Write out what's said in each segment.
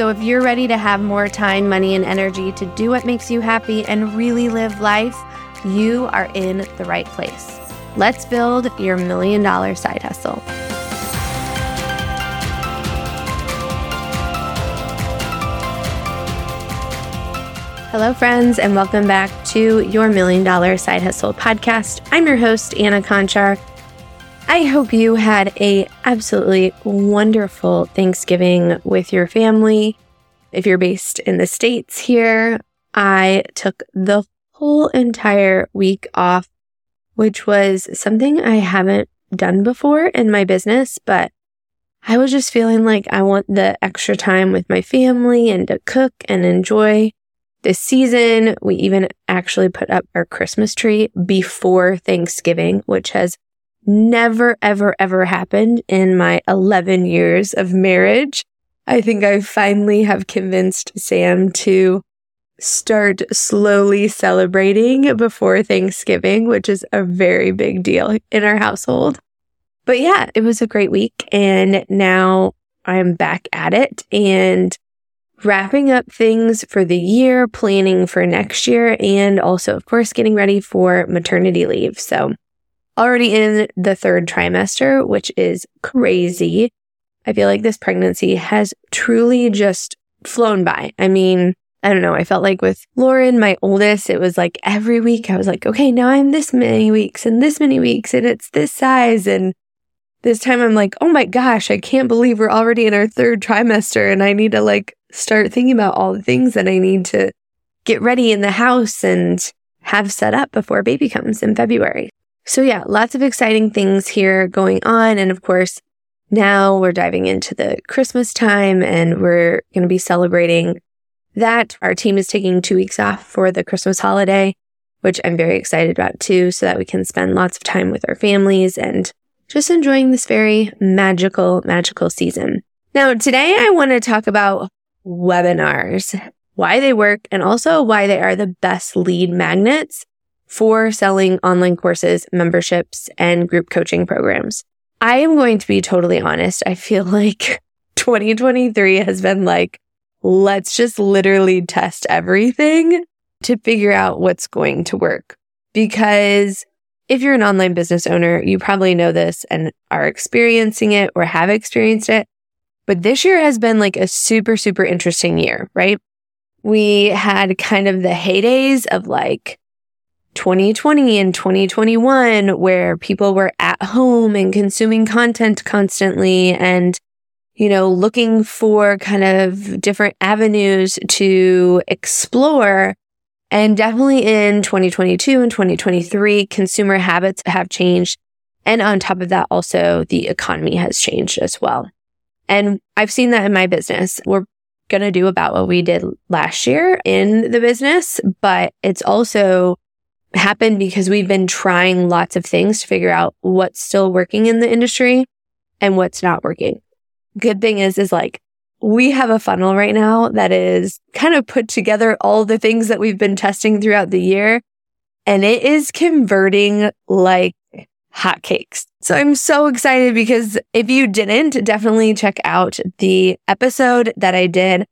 So, if you're ready to have more time, money, and energy to do what makes you happy and really live life, you are in the right place. Let's build your million dollar side hustle. Hello, friends, and welcome back to your Million Dollar Side Hustle podcast. I'm your host, Anna Kocher. I hope you had a absolutely wonderful Thanksgiving with your family. If you're based in the States here, I took the whole entire week off, which was something I haven't done before in my business, but I was just feeling like I want the extra time with my family and to cook and enjoy this season, we even actually put up our Christmas tree before Thanksgiving, which has never, ever, ever happened in my 11 years of marriage. I think I finally have convinced Sam to start slowly celebrating before Thanksgiving, which is a very big deal in our household. But yeah, it was a great week. And now I'm back at it. And wrapping up things for the year, planning for next year, and also, of course, getting ready for maternity leave. So, already in the third trimester, which is crazy. I feel like this pregnancy has truly just flown by. I mean, I don't know. I felt like with Lauren, my oldest, it was like every week I was like, okay, now I'm this many weeks and this many weeks and it's this size. And this time I'm like, oh my gosh, I can't believe we're already in our third trimester and I need to like start thinking about all the things that I need to get ready in the house and have set up before baby comes in February. So yeah, lots of exciting things here going on. And of course, now we're diving into the Christmas time and we're going to be celebrating that. Our team is taking two weeks off for the Christmas holiday, which I'm very excited about too, so that we can spend lots of time with our families and just enjoying this very magical, magical season. Now, today I want to talk about webinars, why they work, and also why they are the best lead magnets for selling online courses, memberships, and group coaching programs. I am going to be totally honest. I feel like 2023 has been like, let's just literally test everything to figure out what's going to work. Because if you're an online business owner, you probably know this and are experiencing it or have experienced it. But this year has been like a super, super interesting year, right? We had kind of the heydays of like 2020 and 2021 where people were at home and consuming content constantly and, you know, looking for kind of different avenues to explore. And definitely in 2022 and 2023, consumer habits have changed. And on top of that, also the economy has changed as well. And I've seen that in my business. We're going to do about what we did last year in the business, but it's also happened because we've been trying lots of things to figure out what's still working in the industry and what's not working. Good thing is, is like we have a funnel right now that is kind of put together all the things that we've been testing throughout the year and it is converting like hotcakes. So I'm so excited because if you didn't, definitely check out the episode that I did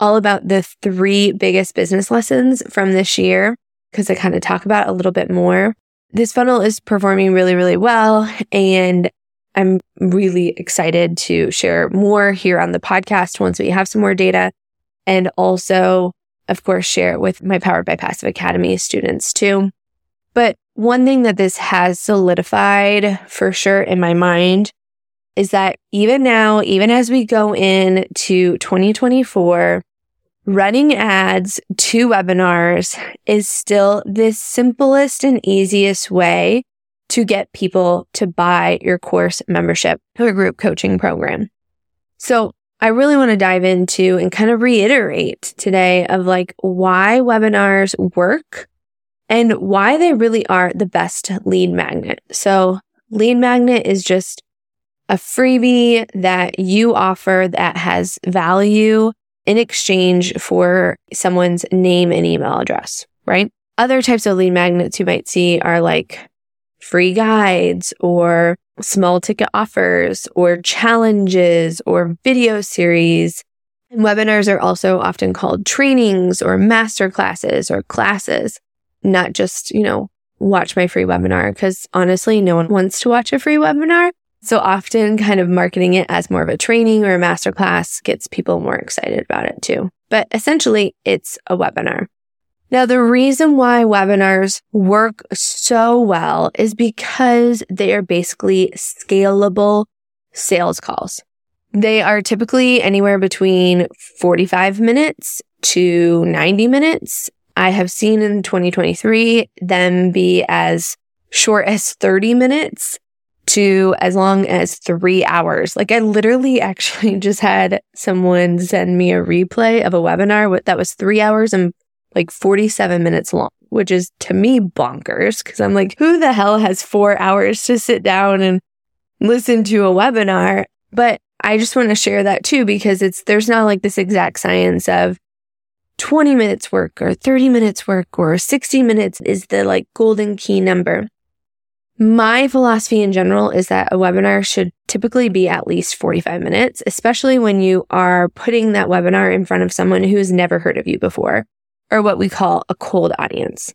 all about the three biggest business lessons from this year because I kind of talk about a little bit more. This funnel is performing really, really well. And I'm really excited to share more here on the podcast once we have some more data. And also, of course, share it with my Powered by Passive Academy students too. But one thing that this has solidified for sure in my mind is that even now, even as we go into 2024, running ads to webinars is still the simplest and easiest way to get people to buy your course membership or group coaching program. So I really want to dive into and kind of reiterate today of like why webinars work and why they really are the best lead magnet. So lead magnet is just a freebie that you offer that has value in exchange for someone's name and email address, right? Other types of lead magnets you might see are like free guides or small ticket offers or challenges or video series. And webinars are also often called trainings or master classes or classes, not just, you know, watch my free webinar because honestly, no one wants to watch a free webinar. So often kind of marketing it as more of a training or a masterclass gets people more excited about it too. But essentially it's a webinar. Now, the reason why webinars work so well is because they are basically scalable sales calls. They are typically anywhere between 45 minutes to 90 minutes. I have seen in 2023 them be as short as 30 minutes to as long as three hours. Like I literally actually just had someone send me a replay of a webinar that was three hours and like 47 minutes long, which is to me bonkers because I'm like, who the hell has four hours to sit down and listen to a webinar? But I just want to share that too because it's, there's not like this exact science of 20 minutes work or 30 minutes work or 60 minutes is the like golden key number. My philosophy in general is that a webinar should typically be at least 45 minutes, especially when you are putting that webinar in front of someone who's never heard of you before or what we call a cold audience.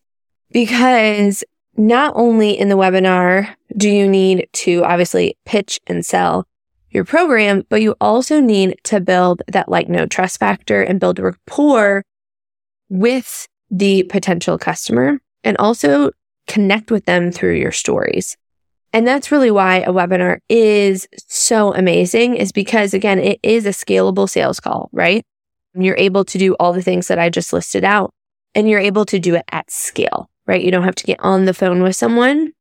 Because not only in the webinar do you need to obviously pitch and sell your program, but you also need to build that like know trust factor and build rapport with the potential customer and also connect with them through your stories. And that's really why a webinar is so amazing is because again, it is a scalable sales call, right? You're able to do all the things that I just listed out and you're able to do it at scale, right? You don't have to get on the phone with someone,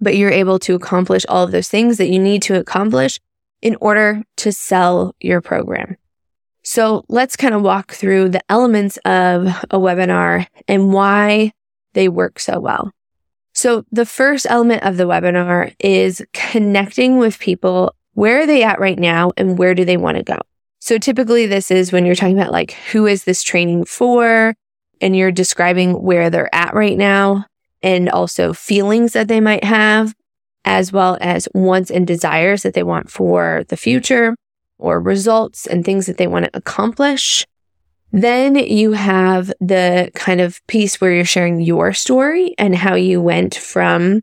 but you're able to accomplish all of those things that you need to accomplish in order to sell your program. So let's kind of walk through the elements of a webinar and why they work so well. So the first element of the webinar is connecting with people. Where are they at right now and where do they want to go? So typically this is when you're talking about like, who is this training for? And you're describing where they're at right now and also feelings that they might have, as well as wants and desires that they want for the future or results and things that they want to accomplish. Then you have the kind of piece where you're sharing your story and how you went from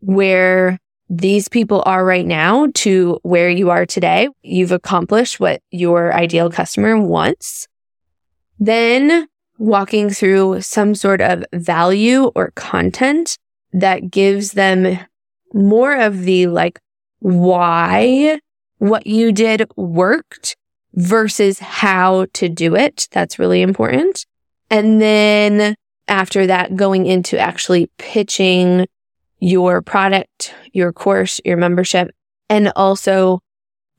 where these people are right now to where you are today. You've accomplished what your ideal customer wants. Then walking through some sort of value or content that gives them more of the like why what you did worked versus how to do it. That's really important. And then after that, going into actually pitching your product, your course, your membership, and also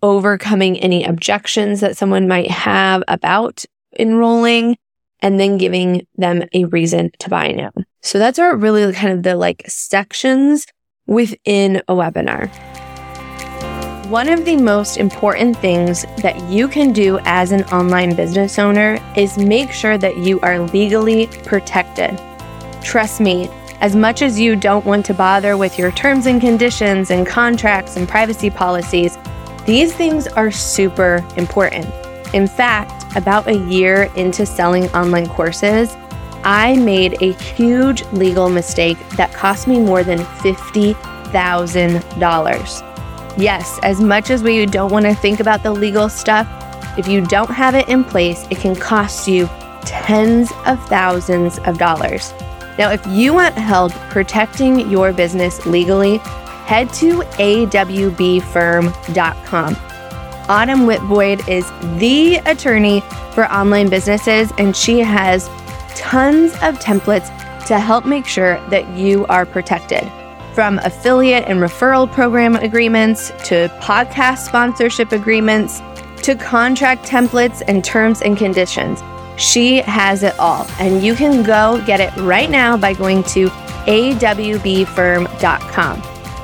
overcoming any objections that someone might have about enrolling and then giving them a reason to buy now. So that's our really kind of the like sections within a webinar. One of the most important things that you can do as an online business owner is make sure that you are legally protected. Trust me, as much as you don't want to bother with your terms and conditions and contracts and privacy policies, these things are super important. In fact, about a year into selling online courses, I made a huge legal mistake that cost me more than $50,000. Yes, as much as we don't want to think about the legal stuff, if you don't have it in place, it can cost you tens of thousands of dollars. Now, if you want help protecting your business legally, head to awbfirm.com. Autumn Witt Boyd is the attorney for online businesses, and she has tons of templates to help make sure that you are protected. From affiliate and referral program agreements to podcast sponsorship agreements to contract templates and terms and conditions. She has it all, and you can go get it right now by going to awbfirm.com.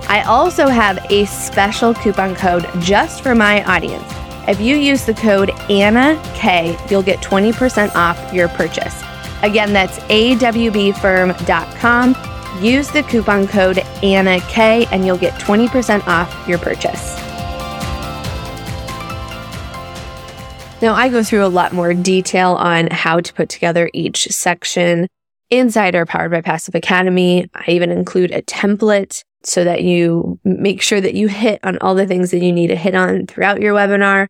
I also have a special coupon code just for my audience. If you use the code Anna K, you'll get 20% off your purchase. Again, that's awbfirm.com. Use the coupon code Anna K and you'll get 20% off your purchase. Now, I go through a lot more detail on how to put together each section inside our Powered by Passive Academy. I even include a template so that you make sure that you hit on all the things that you need to hit on throughout your webinar.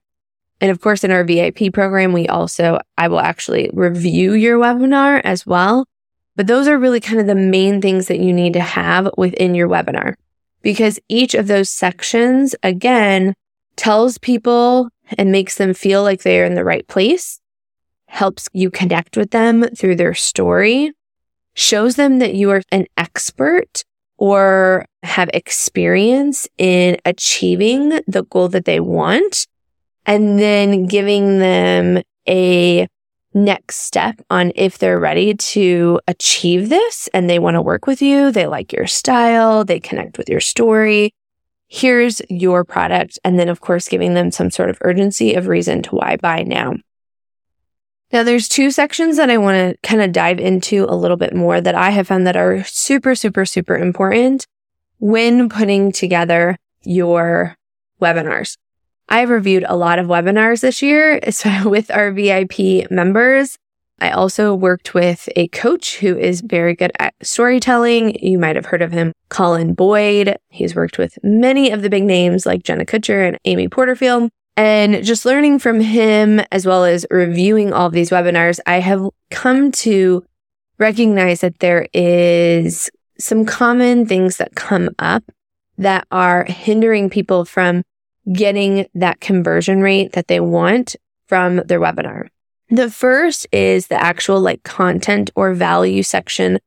And of course, in our VIP program, we also, I will actually review your webinar as well. But those are really kind of the main things that you need to have within your webinar. Because each of those sections, again, tells people and makes them feel like they are in the right place, helps you connect with them through their story, shows them that you are an expert or have experience in achieving the goal that they want, and then giving them a next step on if they're ready to achieve this and they want to work with you, they like your style, they connect with your story. Here's your product. And then, of course, giving them some sort of urgency of reason to why buy now. Now, there's two sections that I want to kind of dive into a little bit more that I have found that are super, super, super important when putting together your webinars. I've reviewed a lot of webinars this year So, with our VIP members. I also worked with a coach who is very good at storytelling. You might have heard of him, Colin Boyd. He's worked with many of the big names like Jenna Kutcher and Amy Porterfield. And just learning from him as well as reviewing all of these webinars, I have come to recognize that there is some common things that come up that are hindering people from getting that conversion rate that they want from their webinar. The first is the actual like content or value section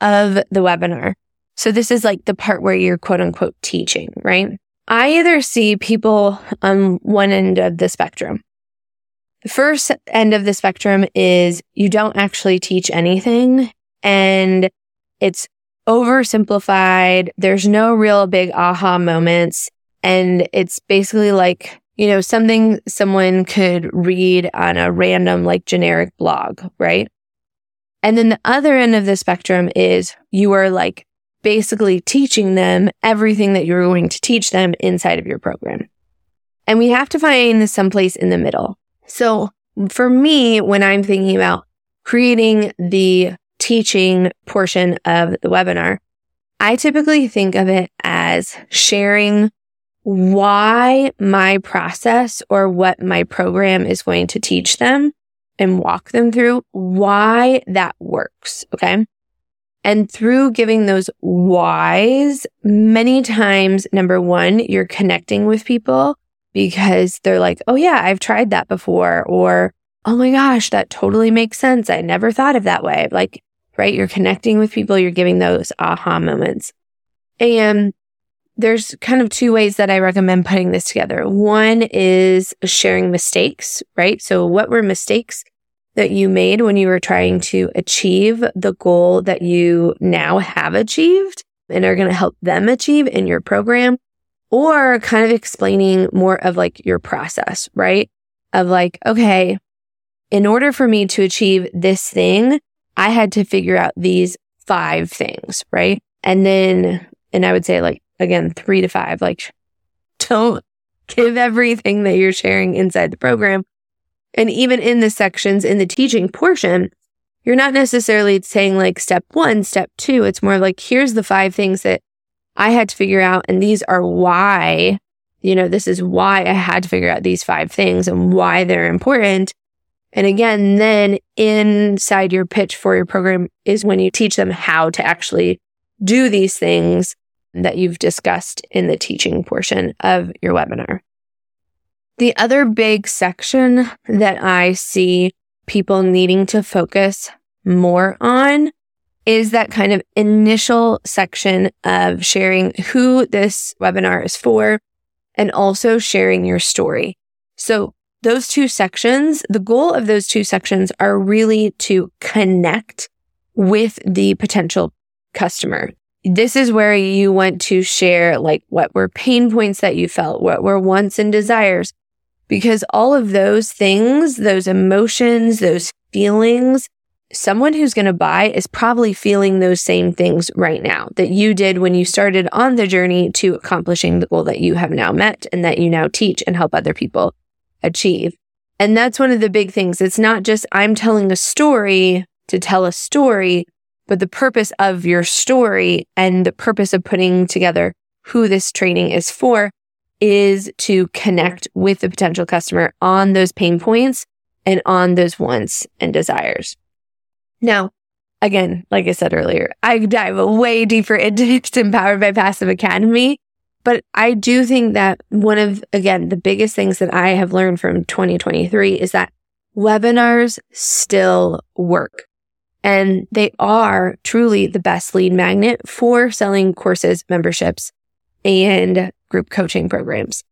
of the webinar. So this is like the part where you're quote unquote teaching, right? I either see people on one end of the spectrum. The first end of the spectrum is you don't actually teach anything and it's oversimplified. There's no real big aha moments. And it's basically like, you know, something someone could read on a random, like generic blog, right? And then the other end of the spectrum is you are like basically teaching them everything that you're going to teach them inside of your program. And we have to find someplace in the middle. So for me, when I'm thinking about creating the teaching portion of the webinar, I typically think of it as sharing why my process or what my program is going to teach them and walk them through why that works. Okay. And through giving those whys, many times, number one, you're connecting with people because they're like, Oh yeah, I've tried that before. Or, Oh my gosh, that totally makes sense. I never thought of that way. Like, right. You're connecting with people. You're giving those aha moments. And there's kind of two ways that I recommend putting this together. One is sharing mistakes, right? So what were mistakes that you made when you were trying to achieve the goal that you now have achieved and are going to help them achieve in your program or kind of explaining more of like your process, right? Of like, okay, in order for me to achieve this thing, I had to figure out these five things, right? And then, and I would say like, again, three to five, like don't give everything that you're sharing inside the program and even in the sections in the teaching portion, you're not necessarily saying like step one, step two. It's more like, here's the five things that I had to figure out. And these are why, you know, this is why I had to figure out these five things and why they're important. And again, then inside your pitch for your program is when you teach them how to actually do these things that you've discussed in the teaching portion of your webinar. The other big section that I see people needing to focus more on is that kind of initial section of sharing who this webinar is for and also sharing your story. So those two sections, the goal of those two sections are really to connect with the potential customer. This is where you want to share like what were pain points that you felt, what were wants and desires, because all of those things, those emotions, those feelings, someone who's going to buy is probably feeling those same things right now that you did when you started on the journey to accomplishing the goal that you have now met and that you now teach and help other people achieve. And that's one of the big things. It's not just I'm telling a story to tell a story, but the purpose of your story and the purpose of putting together who this training is for is to connect with the potential customer on those pain points and on those wants and desires. Now, again, like I said earlier, I dive way deeper into Empowered by Passive Academy. But I do think that one of, again, the biggest things that I have learned from 2023 is that webinars still work. And they are truly the best lead magnet for selling courses, memberships, and group coaching programs.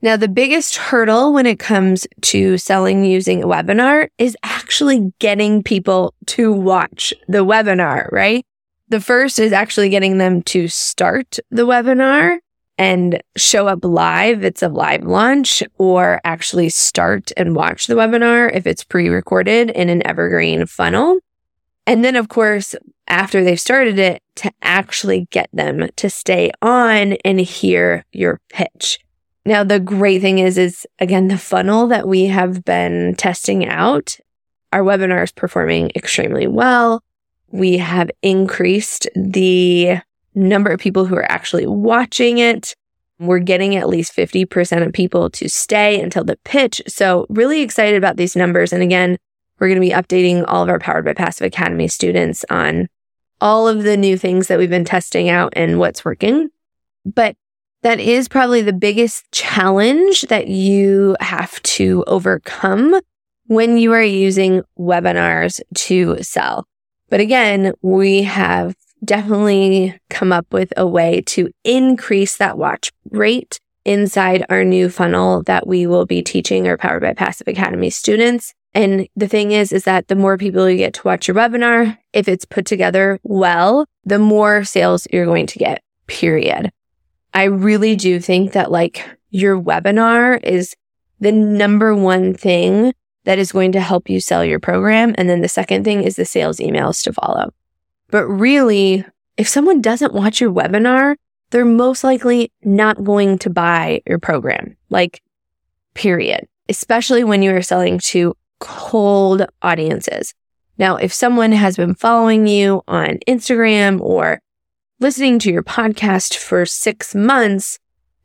Now, the biggest hurdle when it comes to selling using a webinar is actually getting people to watch the webinar, right? The first is actually getting them to start the webinar and show up live. It's a live launch or actually start and watch the webinar if it's pre-recorded in an evergreen funnel. And then, of course, after they've started it, to actually get them to stay on and hear your pitch. Now, the great thing is, is again, the funnel that we have been testing out, our webinar is performing extremely well. We have increased the number of people who are actually watching it. We're getting at least 50% of people to stay until the pitch. So really excited about these numbers. And again, we're going to be updating all of our Powered by Passive Academy students on all of the new things that we've been testing out and what's working. But that is probably the biggest challenge that you have to overcome when you are using webinars to sell. But again, we have definitely come up with a way to increase that watch rate inside our new funnel that we will be teaching our Powered by Passive Academy students. And the thing is, is that the more people you get to watch your webinar, if it's put together well, the more sales you're going to get, period. I really do think that like your webinar is the number one thing that is going to help you sell your program. And then the second thing is the sales emails to follow. But really, if someone doesn't watch your webinar, they're most likely not going to buy your program. Like, period. Especially when you are selling to cold audiences. Now, if someone has been following you on Instagram or listening to your podcast for six months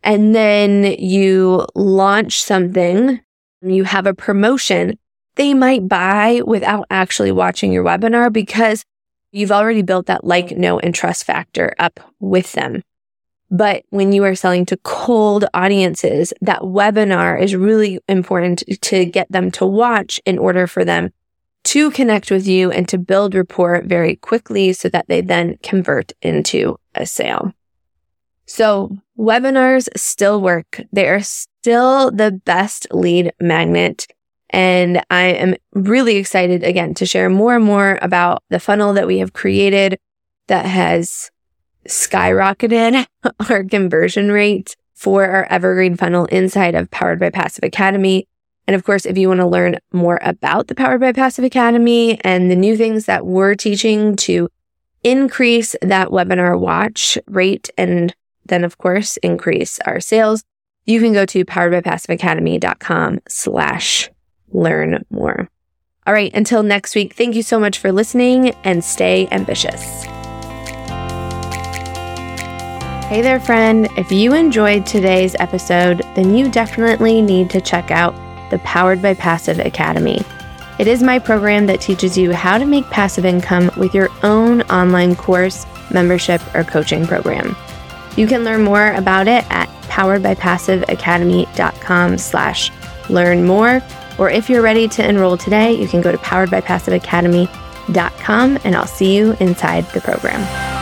and then you launch something, you have a promotion, they might buy without actually watching your webinar because you've already built that like, know, and trust factor up with them. But when you are selling to cold audiences, that webinar is really important to get them to watch in order for them to connect with you and to build rapport very quickly so that they then convert into a sale. So webinars still work. They are still the best lead magnet. And I am really excited again to share more and more about the funnel that we have created that has skyrocketed our conversion rate for our evergreen funnel inside of Powered by Passive Academy. And of course, if you want to learn more about the Powered by Passive Academy and the new things that we're teaching to increase that webinar watch rate and then of course increase our sales, you can go to poweredbypassiveacademy.com slash learn more. All right. Until next week, thank you so much for listening and stay ambitious. Hey there, friend. If you enjoyed today's episode, then you definitely need to check out the Powered by Passive Academy. It is my program that teaches you how to make passive income with your own online course, membership, or coaching program. You can learn more about it at poweredbypassiveacademy.com slash learn more. Or if you're ready to enroll today, you can go to poweredbypassiveacademy.com and I'll see you inside the program.